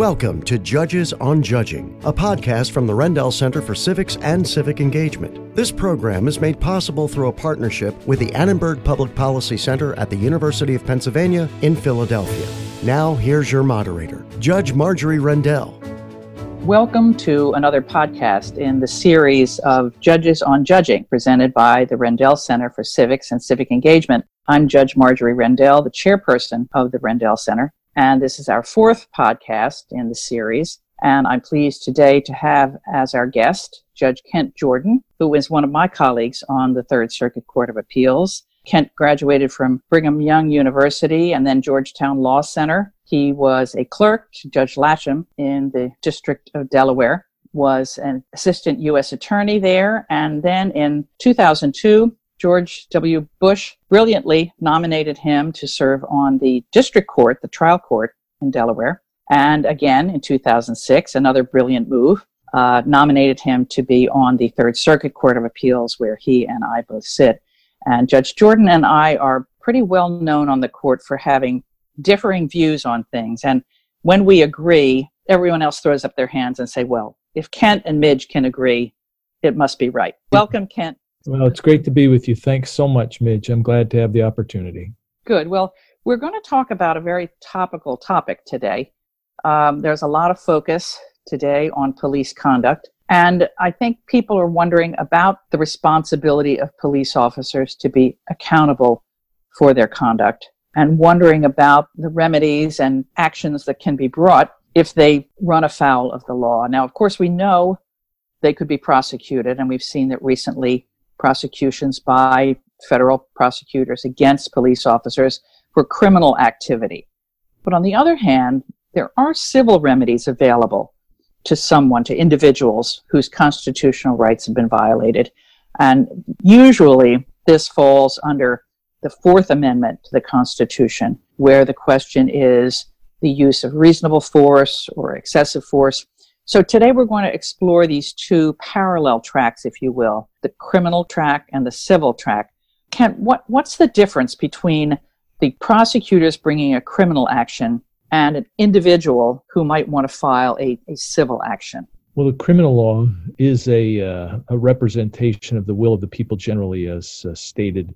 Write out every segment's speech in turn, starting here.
Welcome to Judges on Judging, a podcast from the Rendell Center for Civics and Civic Engagement. This program is made possible through a partnership with the Annenberg Public Policy Center at the University of Pennsylvania in Philadelphia. Now, here's your moderator, Judge Marjorie Rendell. Welcome to another podcast in the series of Judges on Judging, presented by the Rendell Center for Civics and Civic Engagement. I'm Judge Marjorie Rendell, the chairperson of the Rendell Center. And this is our fourth podcast in the series. And I'm pleased today to have as our guest Judge Kent Jordan, who is one of my colleagues on the Third Circuit Court of Appeals. Kent graduated from Brigham Young University and then Georgetown Law Center. He was a clerk to Judge Latchum in the District of Delaware, was an assistant U.S. attorney there, and then in 2002 George W. Bush brilliantly nominated him to serve on the district court, the trial court in Delaware. And again, in 2006, another brilliant move, uh, nominated him to be on the Third Circuit Court of Appeals, where he and I both sit. And Judge Jordan and I are pretty well known on the court for having differing views on things. And when we agree, everyone else throws up their hands and say, well, if Kent and Midge can agree, it must be right. Welcome, Kent. Well, it's great to be with you. Thanks so much, Midge. I'm glad to have the opportunity. Good. Well, we're going to talk about a very topical topic today. Um, there's a lot of focus today on police conduct. And I think people are wondering about the responsibility of police officers to be accountable for their conduct and wondering about the remedies and actions that can be brought if they run afoul of the law. Now, of course, we know they could be prosecuted, and we've seen that recently prosecutions by federal prosecutors against police officers for criminal activity. But on the other hand, there are civil remedies available to someone, to individuals whose constitutional rights have been violated. And usually this falls under the Fourth Amendment to the Constitution, where the question is the use of reasonable force or excessive force so today we're going to explore these two parallel tracks, if you will, the criminal track and the civil track. Kent, what, what's the difference between the prosecutors bringing a criminal action and an individual who might want to file a, a civil action? Well, the criminal law is a, uh, a representation of the will of the people generally as uh, stated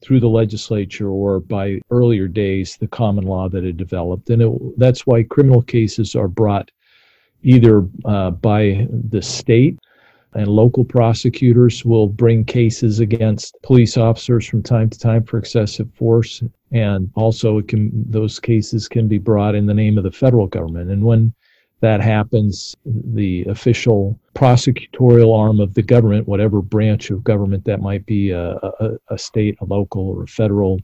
through the legislature or by earlier days, the common law that had developed. And it, that's why criminal cases are brought either uh, by the state and local prosecutors will bring cases against police officers from time to time for excessive force. And also it can those cases can be brought in the name of the federal government. And when that happens the official prosecutorial arm of the government whatever branch of government that might be a, a, a state a local or a federal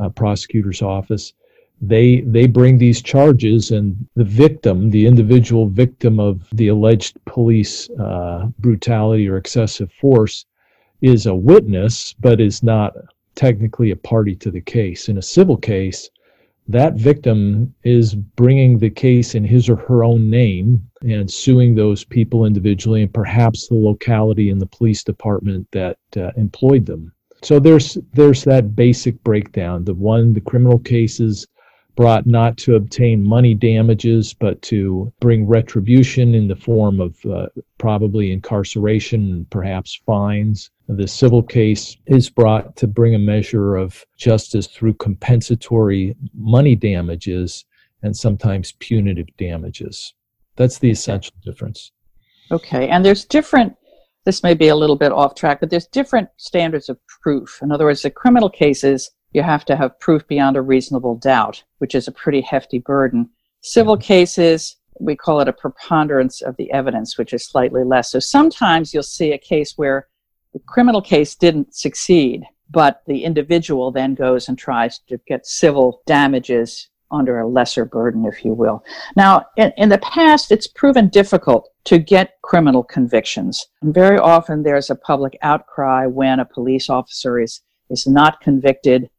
uh, prosecutor's office they they bring these charges and the victim the individual victim of the alleged police uh, brutality or excessive force is a witness but is not technically a party to the case. In a civil case that victim is bringing the case in his or her own name and suing those people individually and perhaps the locality and the police department that uh, employed them. So there's there's that basic breakdown. The one the criminal cases brought not to obtain money damages, but to bring retribution in the form of uh, probably incarceration perhaps fines. The civil case is brought to bring a measure of justice through compensatory money damages and sometimes punitive damages. That's the essential difference. Okay, and there's different this may be a little bit off track, but there's different standards of proof. In other words, the criminal cases you have to have proof beyond a reasonable doubt, which is a pretty hefty burden. Civil mm-hmm. cases, we call it a preponderance of the evidence, which is slightly less. So sometimes you'll see a case where the criminal case didn't succeed, but the individual then goes and tries to get civil damages under a lesser burden, if you will. Now, in, in, the past, it's proven difficult to get criminal convictions. And very often there's a public outcry when a police officer is, is not convicted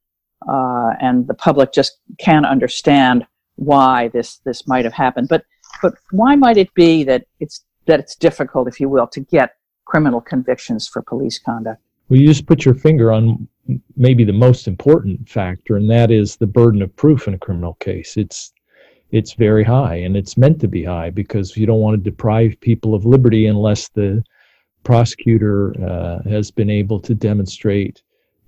uh, and the public just can't understand why this this might have happened. But but why might it be that it's that it's difficult, if you will, to get criminal convictions for police conduct? Well, you just put your finger on maybe the most important factor, and that is the burden of proof in a criminal case. It's it's very high and it's meant to be high because you don't want to deprive people of liberty unless the prosecutor uh, has been able to demonstrate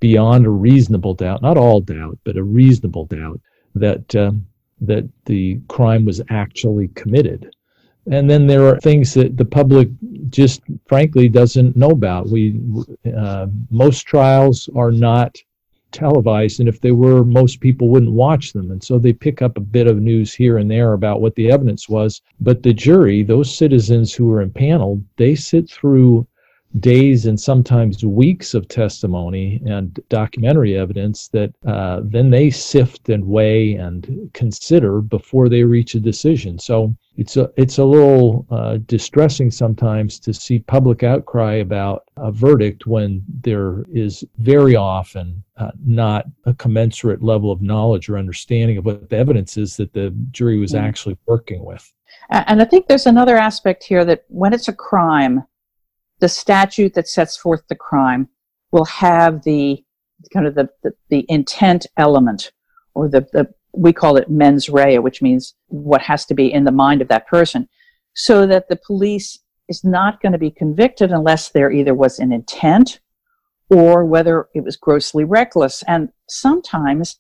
beyond a reasonable doubt, not all doubt, but a reasonable doubt that um, that the crime was actually committed. And then there are things that the public just frankly doesn't know about. We uh, most trials are not televised, and if they were, most people wouldn't watch them. And so they pick up a bit of news here and there about what the evidence was. But the jury, those citizens who are impaneled, they sit through days and sometimes weeks of testimony and documentary evidence that uh, then they sift and weigh and consider before they reach a decision. So it's a it's a little uh, distressing sometimes to see public outcry about a verdict when there is very often uh, not a commensurate level of knowledge or understanding of what the evidence is that the jury was mm actually working with. And I think there's another aspect here that when it's a crime, the statute that sets forth the crime will have the kind of the, the, the intent element or the, the we call it mens rea, which means what has to be in the mind of that person, so that the police is not going to be convicted unless there either was an intent or whether it was grossly reckless. And sometimes,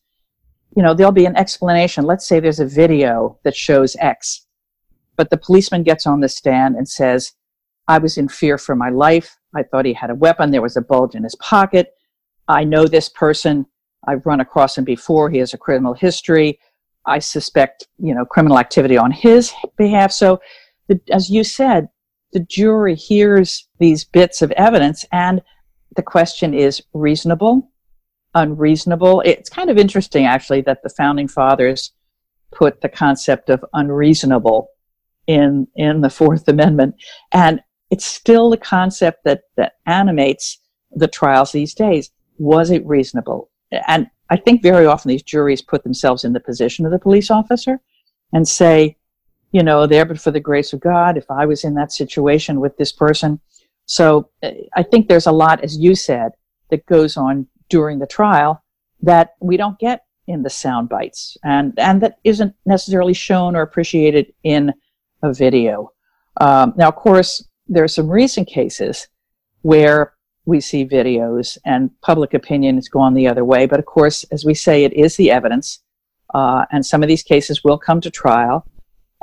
you know, there'll be an explanation. Let's say there's a video that shows X, but the policeman gets on the stand and says, I was in fear for my life. I thought he had a weapon. There was a bulge in his pocket. I know this person. I've run across him before. He has a criminal history. I suspect, you know, criminal activity on his behalf. So, the, as you said, the jury hears these bits of evidence and the question is reasonable, unreasonable. It's kind of interesting, actually, that the founding fathers put the concept of unreasonable in in the Fourth Amendment, and it's still the concept that, that animates the trials these days. Was it reasonable? And I think very often these juries put themselves in the position of the police officer and say, you know, there but for the grace of God, if I was in that situation with this person. So I think there's a lot, as you said, that goes on during the trial that we don't get in the sound bites and, and that isn't necessarily shown or appreciated in a video. Um, now, of course, there are some recent cases where we see videos and public opinion has gone the other way. But of course, as we say, it is the evidence. Uh, and some of these cases will come to trial,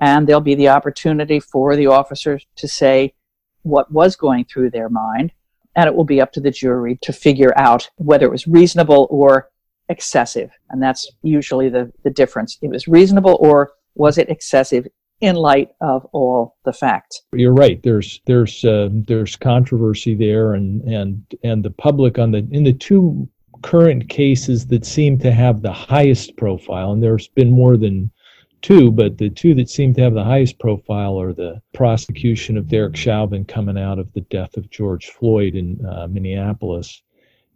and there'll be the opportunity for the officer to say what was going through their mind. And it will be up to the jury to figure out whether it was reasonable or excessive. And that's usually the, the difference. It was reasonable or was it excessive in light of all the facts. You're right. There's there's uh, there's controversy there, and and and the public on the in the two current cases that seem to have the highest profile, and there's been more than two, but the two that seem to have the highest profile are the prosecution of Derek Chauvin coming out of the death of George Floyd in uh, Minneapolis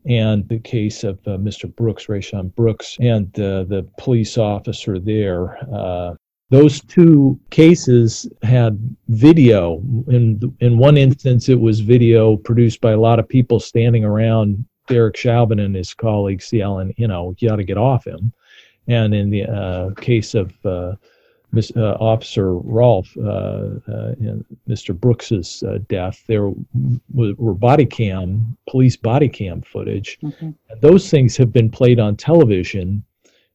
and the case of uh, Mr. Brooks, Rayshard Brooks, and uh, the police officer there, uh, those two cases had video. In in one instance, it was video produced by a lot of people standing around Derek Chauvin and his colleagues yelling, "You know, you got to get off him." And in the uh, case of uh, Miss, uh, Officer Rolfe, uh, uh, Mr. Brooks's uh, death, there were body cam, police body cam footage. Mm-hmm. Those things have been played on television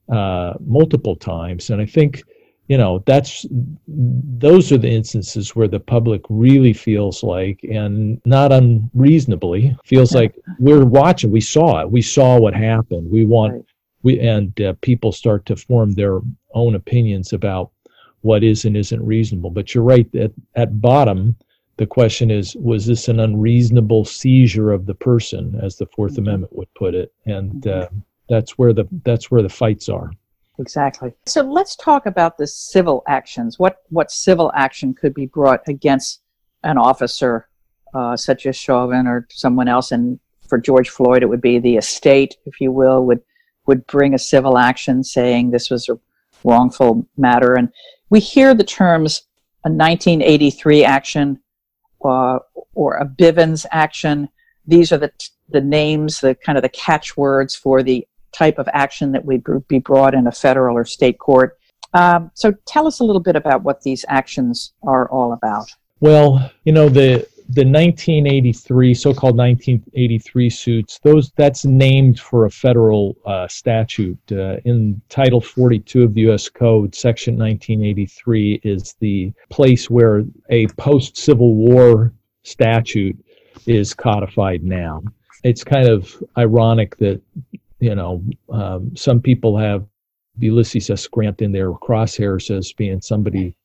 multiple times, and I think you know that's those are the instances where the public really feels like and not unreasonably feels like we're watching we saw it we saw what happened. We want right. we and uh, people start to form their own opinions about what is and isn't reasonable. But you're right at at bottom the question is was this an unreasonable seizure of the person as the 4th mm-hmm. amendment would put it? And uh, that's where the that's where the fights are Exactly. So let's talk about the civil actions. What what civil action could be brought against an officer, uh, such as Chauvin or someone else? And for George Floyd, it would be the estate, if you will, would would bring a civil action saying this was a wrongful matter. And we hear the terms a 1983 action uh, or a Bivens action. These are the the names, the kind of the catchwords for the type of action that would be brought in a federal or state court. Um, so tell us a little bit about what these actions are all about. Well, you know the the 1983 so-called 1983 suits those that's named for a federal uh, statute uh, in title 42 of the u.s code section 1983 is the place where a post-civil war statute is codified now it's kind of ironic that you know um, some people have ulysses s. Grant in their crosshairs as being somebody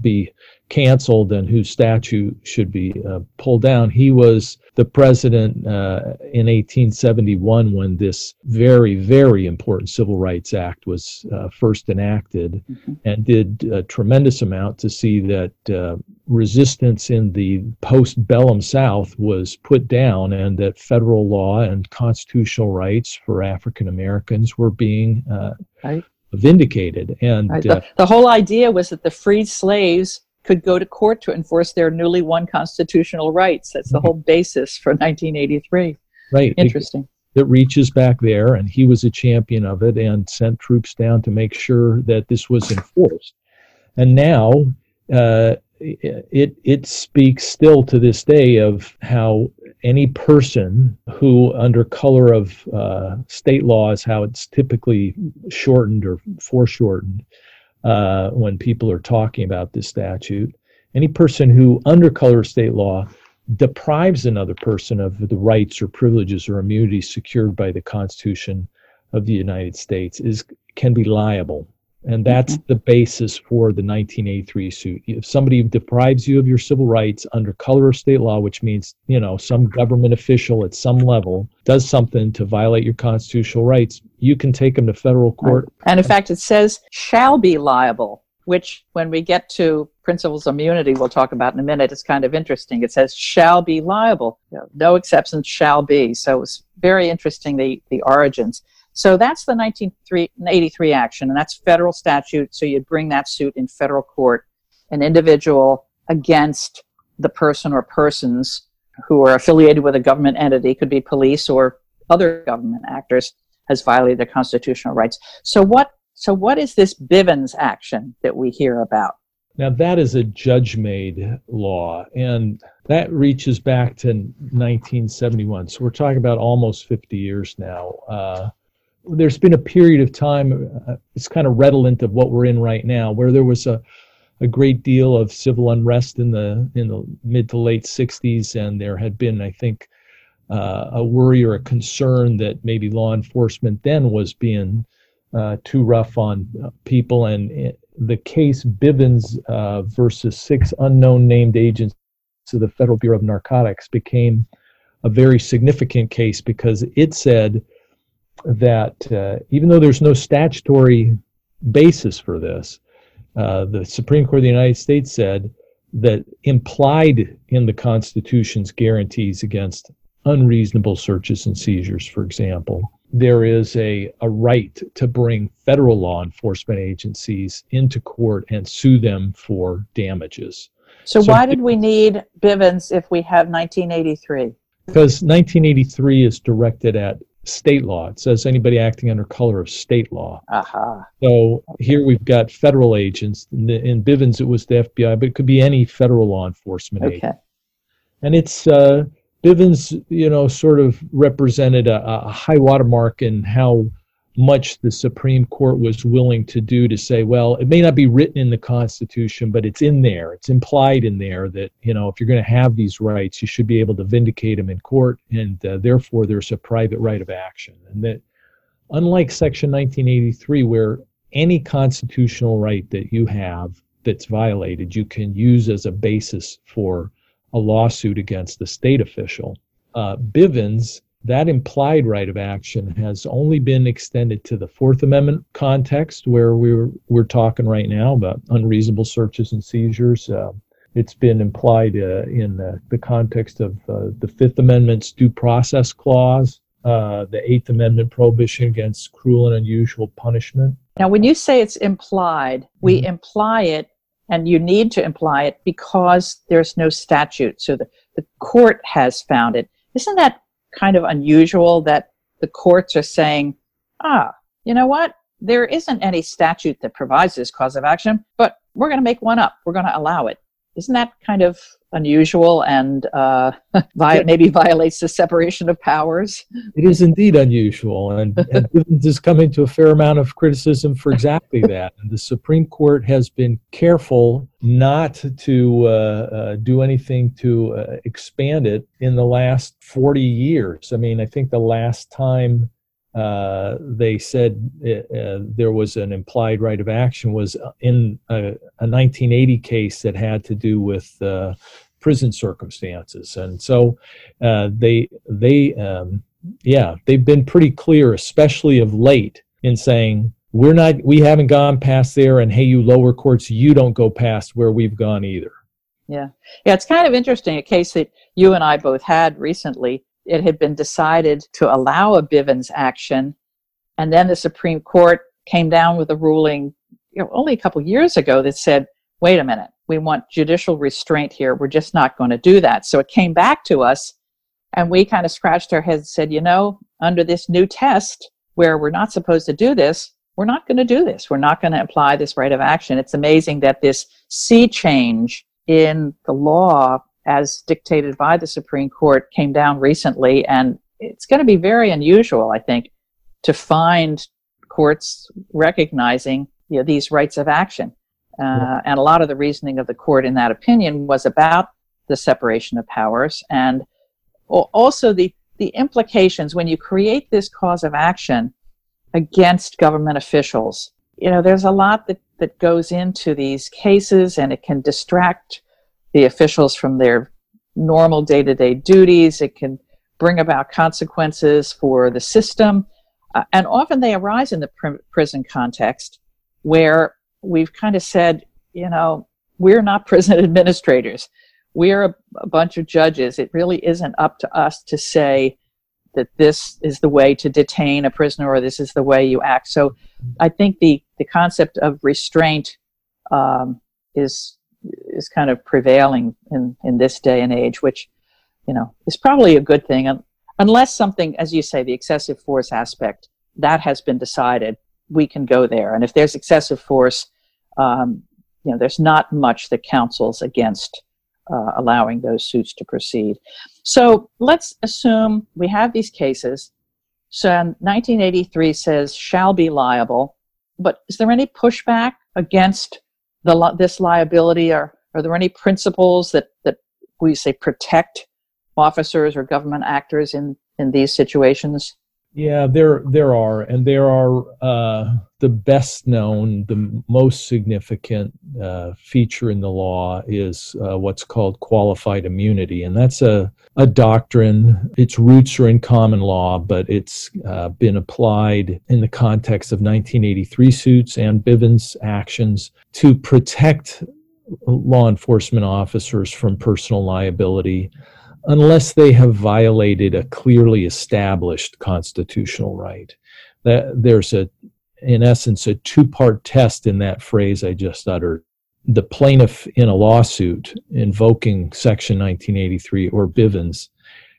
be canceled and whose statue should be uh, pulled down. He was the president uh, in 1871 when this very, very important Civil Rights Act was uh, first enacted mm-hmm. and did a tremendous amount to see that uh, resistance in the post bellum South was put down and that federal law and constitutional rights for African Americans were being uh, right vindicated. And right. the, uh, the, whole idea was that the freed slaves could go to court to enforce their newly won constitutional rights. That's the whole basis for 1983. Right. Interesting. It, it reaches back there, and he was a champion of it and sent troops down to make sure that this was enforced. And now uh, it it speaks still to this day of how any person who, under color of uh, state law, is how it's typically shortened or foreshortened, uh, when people are talking about this statute. Any person who, under color of state law, deprives another person of the rights or privileges or immunities secured by the Constitution of the United States is can be liable and that's mm-hmm. the basis for the 1983 suit. If somebody deprives you of your civil rights under color of state law, which means, you know, some government official at some level does something to violate your constitutional rights, you can take them to federal court. Right. And in fact, it says shall be liable, which when we get to principles of immunity, we'll talk about in a minute, is kind of interesting. It says shall be liable. No exceptions shall be. So it's very interesting, the, the origins. So that's the 1983 action, and that's federal statute. So you'd bring that suit in federal court, an individual against the person or persons who are affiliated with a government entity, could be police or other government actors, has violated their constitutional rights. So what? So what is this Bivens action that we hear about? Now that is a judge-made law, and that reaches back to 1971. So we're talking about almost 50 years now. Uh, there's been a period of time, uh, it's kind of redolent of what we're in right now, where there was a, a great deal of civil unrest in the in the mid to late 60s, and there had been, I think, uh, a worry or a concern that maybe law enforcement then was being uh, too rough on people, and it, the case Bivens uh, versus six unknown named agents to the Federal Bureau of Narcotics became a very significant case because it said that uh, even though there's no statutory basis for this, uh, the Supreme Court of the United States said that implied in the Constitution's guarantees against unreasonable searches and seizures, for example, there is a, a right to bring federal law enforcement agencies into court and sue them for damages. So, so why did we need Bivens if we have 1983? Because 1983 is directed at state law. It says anybody acting under color of state law. Uh-huh. So here we've got federal agents. In, the, in Bivens, it was the FBI, but it could be any federal law enforcement okay. agent. And it's uh, Bivens, you know, sort of represented a, a high watermark in how much the Supreme Court was willing to do to say, well, it may not be written in the Constitution, but it's in there. It's implied in there that, you know, if you're going to have these rights, you should be able to vindicate them in court, and uh, therefore there's a private right of action. And that, unlike Section 1983, where any constitutional right that you have that's violated, you can use as a basis for a lawsuit against the state official. Uh, Bivens that implied right of action has only been extended to the Fourth Amendment context, where we're we're talking right now about unreasonable searches and seizures. Uh, it's been implied uh, in the, the, context of uh, the Fifth Amendment's due process clause, uh, the Eighth Amendment prohibition against cruel and unusual punishment. Now, when you say it's implied, we mm-hmm. imply it, and you need to imply it because there's no statute. So the, the court has found it. Isn't that kind of unusual that the courts are saying, ah, you know what? there isn't any statute that provides this cause of action, but we're going to make one up. We're going to allow it. Isn't that kind of unusual and uh, vi- maybe violates the separation of powers? It is indeed unusual, and, and Bivens is coming to a fair amount of criticism for exactly that. And the Supreme Court has been careful not to uh, uh, do anything to uh, expand it in the last 40 years. I mean, I think the last time uh, they said uh, uh, there was an implied right of action was in a, a 1980 case that had to do with uh, prison circumstances, and so uh, they they um, yeah they've been pretty clear, especially of late, in saying we're not we haven't gone past there, and hey, you lower courts, you don't go past where we've gone either. Yeah, yeah, it's kind of interesting. A case that you and I both had recently it had been decided to allow a Bivens action, and then the Supreme Court came down with a ruling you know, only a couple years ago that said, wait a minute, we want judicial restraint here. We're just not going to do that. So it came back to us, and we kind of scratched our heads and said, you know, under this new test where we're not supposed to do this, we're not going to do this. We're not going to apply this right of action. It's amazing that this sea change in the law as dictated by the Supreme Court, came down recently, and it's going to be very unusual, I think, to find courts recognizing you know, these rights of action. Uh, and a lot of the reasoning of the court in that opinion was about the separation of powers and also the, the implications when you create this cause of action against government officials. You know, there's a lot that, that goes into these cases and it can distract the officials from their normal day to day duties. It can bring about consequences for the system. Uh, and often they arise in the pr- prison context where we've kind of said, you know, we're not prison administrators. We're a, a bunch of judges. It really isn't up to us to say that this is the way to detain a prisoner or this is the way you act. So I think the, the concept of restraint um, is is kind of prevailing in, in this day and age, which, you know, is probably a good thing. Unless something, as you say, the excessive force aspect, that has been decided, we can go there. And if there's excessive force, um, you know, there's not much that counsels against uh, allowing those suits to proceed. So let's assume we have these cases. So 1983 says shall be liable, but is there any pushback against the this liability? Are are there any principles that that we say protect officers or government actors in in these situations? Yeah, there there are, and there are uh, the best known, the most significant uh, feature in the law is uh, what's called qualified immunity, and that's a a doctrine. Its roots are in common law, but it's uh, been applied in the context of 1983 suits and Bivens actions to protect law enforcement officers from personal liability unless they have violated a clearly established constitutional right. That there's a, in essence, a two-part test in that phrase I just uttered. The plaintiff in a lawsuit invoking Section 1983 or Bivens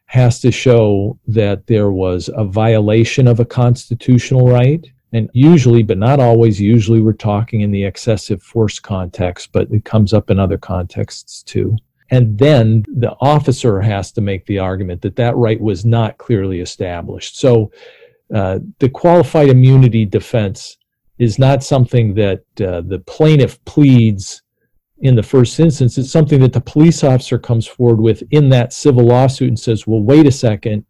has to show that there was a violation of a constitutional right. And usually, but not always, usually we're talking in the excessive force context, but it comes up in other contexts too. And then the officer has to make the argument that that right was not clearly established. So uh, the qualified immunity defense is not something that uh, the plaintiff pleads in the first instance. It's something that the police officer comes forward with in that civil lawsuit and says, well, wait a second.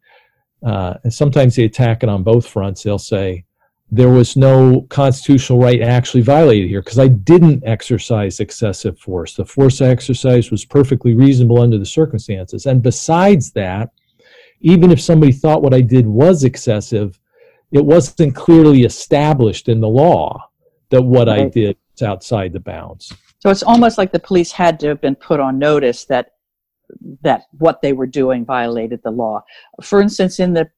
Uh, and sometimes they attack it on both fronts. They'll say, there was no constitutional right actually violated here because I didn't exercise excessive force. The force I exercised was perfectly reasonable under the circumstances. And besides that, even if somebody thought what I did was excessive, it wasn't clearly established in the law that what right. I did was outside the bounds. So it's almost like the police had to have been put on notice that that what they were doing violated the law. For instance, in the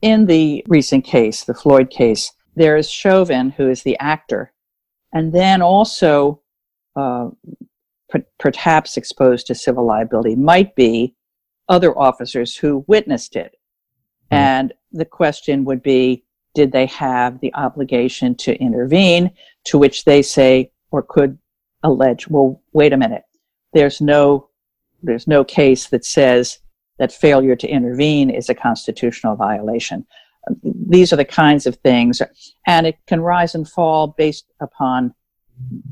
in the recent case, the Floyd case, there is Chauvin, who is the actor, and then also uh, p- perhaps exposed to civil liability might be other officers who witnessed it. Mm-hmm. And the question would be did they have the obligation to intervene? To which they say, or could allege, well, wait a minute. There's no, there's no case that says that failure to intervene is a constitutional violation. These are the kinds of things, and it can rise and fall based upon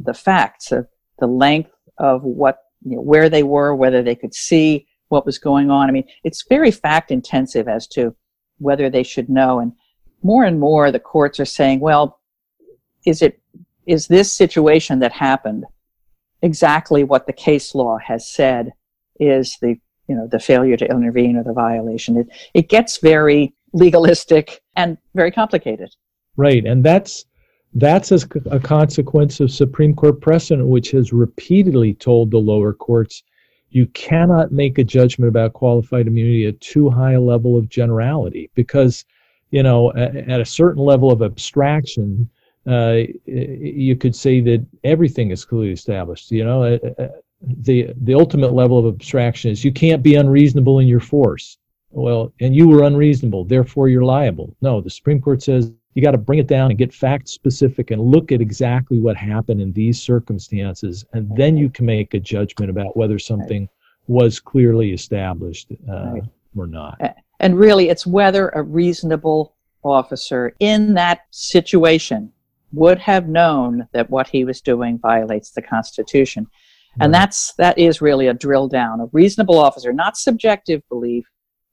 the facts of the length of what, you know, where they were, whether they could see what was going on. I mean, it's very fact intensive as to whether they should know. And more and more, the courts are saying, well, is it is this situation that happened exactly what the case law has said is the you know the failure to intervene or the violation? It it gets very legalistic and very complicated. Right, and that's that's as a consequence of Supreme Court precedent, which has repeatedly told the lower courts you cannot make a judgment about qualified immunity at too high a level of generality because, you know, at, at a certain level of abstraction, uh, you could say that everything is clearly established. You know, uh, uh, the the ultimate level of abstraction is you can't be unreasonable in your force. Well, and you were unreasonable, therefore you're liable. No, the Supreme Court says you got to bring it down and get fact specific and look at exactly what happened in these circumstances and then you can make a judgment about whether something was clearly established uh, right. or not. And really it's whether a reasonable officer in that situation would have known that what he was doing violates the constitution. And that's that is really a drill down. A reasonable officer not subjective belief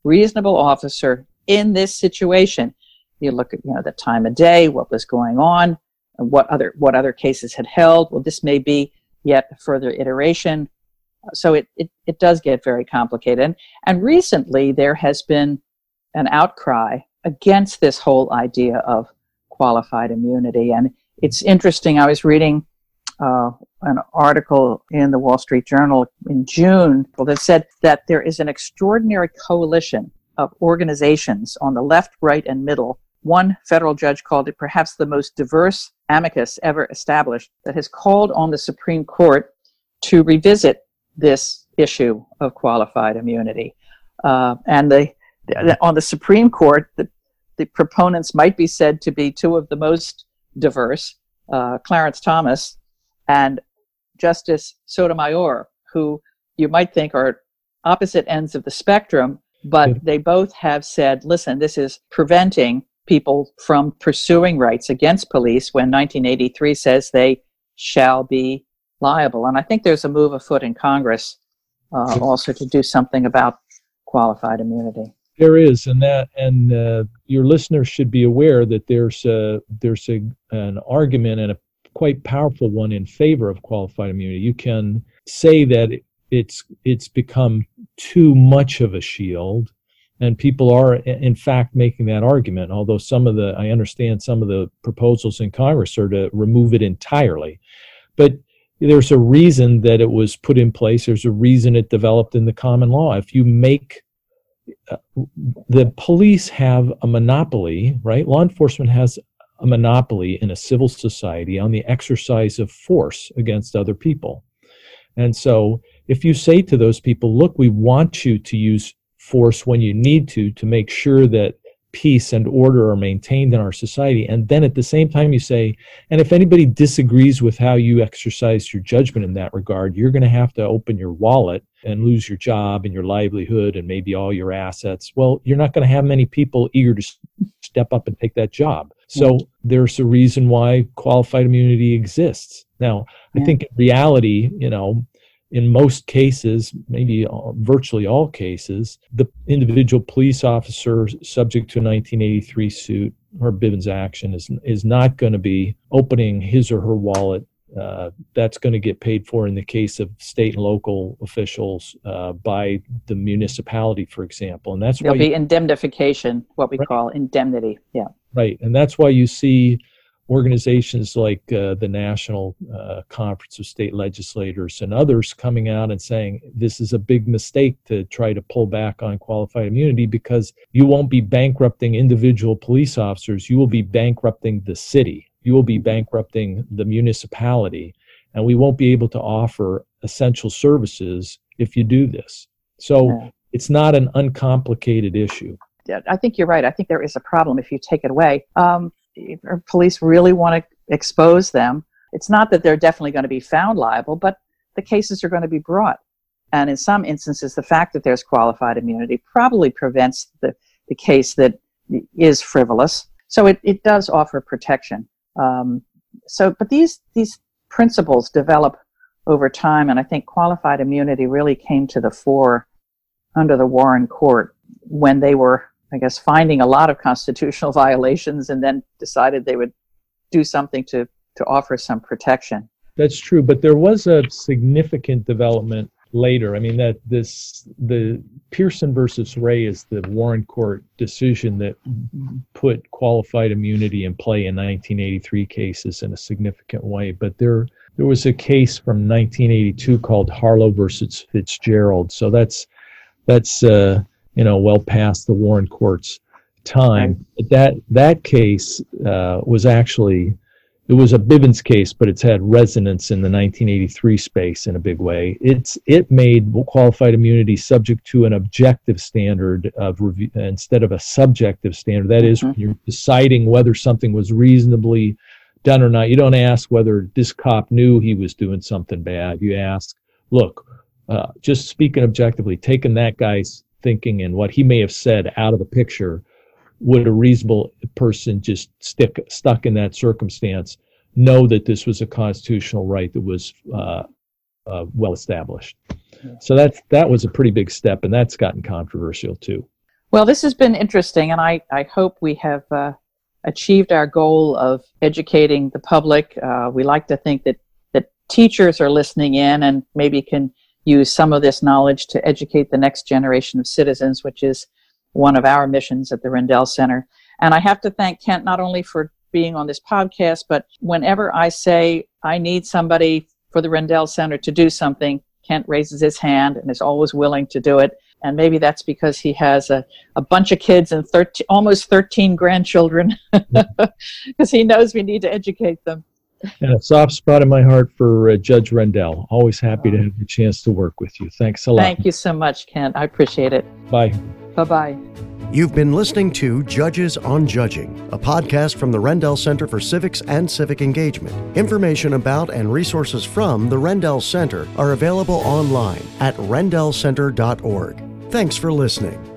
reasonable officer in this situation you look at you know the time of day, what was going on, what other what other cases had held. Well, this may be yet a further iteration. So it, it, it does get very complicated. And, and recently there has been an outcry against this whole idea of qualified immunity. And it's interesting. I was reading uh, an article in the Wall Street Journal in June that said that there is an extraordinary coalition of organizations on the left, right, and middle one federal judge called it perhaps the most diverse amicus ever established that has called on the Supreme Court to revisit this issue of qualified immunity. Uh, and the, the, on the Supreme Court, the, the proponents might be said to be two of the most diverse, uh, Clarence Thomas and Justice Sotomayor, who you might think are opposite ends of the spectrum, but they both have said, listen, this is preventing people from pursuing rights against police when 1983 says they shall be liable. And I think there's a move afoot in Congress uh, also to do something about qualified immunity. There is, and that, and uh, your listeners should be aware that there's a, there's a, an argument and a quite powerful one in favor of qualified immunity. You can say that it's it's become too much of a shield and people are in fact making that argument although some of the i understand some of the proposals in congress are to remove it entirely. But there's a reason that it was put in place. There's a reason it developed in the common law. If you make uh, the police have a monopoly right? Law enforcement has a monopoly in a civil society on the exercise of force against other people and so if you say to those people look we want you to use force when you need to to make sure that peace and order are maintained in our society. And then at the same time, you say, and if anybody disagrees with how you exercise your judgment in that regard, you're going to have to open your wallet and lose your job and your livelihood and maybe all your assets. Well, you're not going to have many people eager to step up and take that job. So hmm. there's a reason why qualified immunity exists. Now, I think in reality, you know, in most cases, maybe virtually all cases, the individual police officer subject to a 1983 suit or Bivens action is is not going to be opening his or her wallet. Uh, that's going to get paid for in the case of state and local officials uh, by the municipality, for example, and that's there'll why be you, indemnification, what we right. call indemnity. Yeah, right, and that's why you see organizations like uh, the National uh, Conference of State Legislators and others coming out and saying this is a big mistake to try to pull back on qualified immunity because you won't be bankrupting individual police officers, you will be bankrupting the city, you will be bankrupting the municipality, and we won't be able to offer essential services if you do this. So it's not an uncomplicated issue. I think you're right. I think there is a problem if you take it away. Um, police really want to expose them. It's not that they're definitely going to be found liable, but the cases are going to be brought. And in some instances, the fact that there's qualified immunity probably prevents the, the case that is frivolous. So it, it does offer protection. Um, so, but these, these principles develop over time, and I think qualified immunity really came to the fore under the Warren Court when they were, I guess, finding a lot of constitutional violations and then decided they would do something to, to offer some protection. That's true, but there was a significant development later. I mean that this the Pierson versus Ray is the Warren Court decision that put qualified immunity in play in 1983 cases in a significant way. But there there was a case from 1982 called Harlow versus Fitzgerald. So that's that's uh, you know well past the Warren Court's time. But that that case uh, was actually it was a Bivens case, but it's had resonance in the 1983 space in a big way. It's it made qualified immunity subject to an objective standard of review instead of a subjective standard. That is, mm-hmm. you're deciding whether something was reasonably done or not. You don't ask whether this cop knew he was doing something bad. You ask, look, uh, just speaking objectively, taking that guy's thinking and what he may have said out of the picture would a reasonable person just stick stuck in that circumstance know that this was a constitutional right that was uh, uh, well established? So that that was a pretty big step, and that's gotten controversial too. Well, this has been interesting, and I, I hope we have uh, achieved our goal of educating the public. Uh, we like to think that that teachers are listening in and maybe can use some of this knowledge to educate the next generation of citizens, which is one of our missions at the Rendell Center. And I have to thank Kent not only for being on this podcast, but whenever I say I need somebody for the Rendell Center to do something, Kent raises his hand and is always willing to do it. And maybe that's because he has a, a bunch of kids and 13, almost 13 grandchildren, because he knows we need to educate them. And a soft spot in my heart for uh, Judge Rendell. Always happy to have the chance to work with you. Thanks a lot. Thank you so much, Kent. I appreciate it. Bye. Bye bye. You've been listening to Judges on Judging, a podcast from the Rendell Center for Civics and Civic Engagement. Information about and resources from the Rendell Center are available online at rendellcenter.org. Thanks for listening.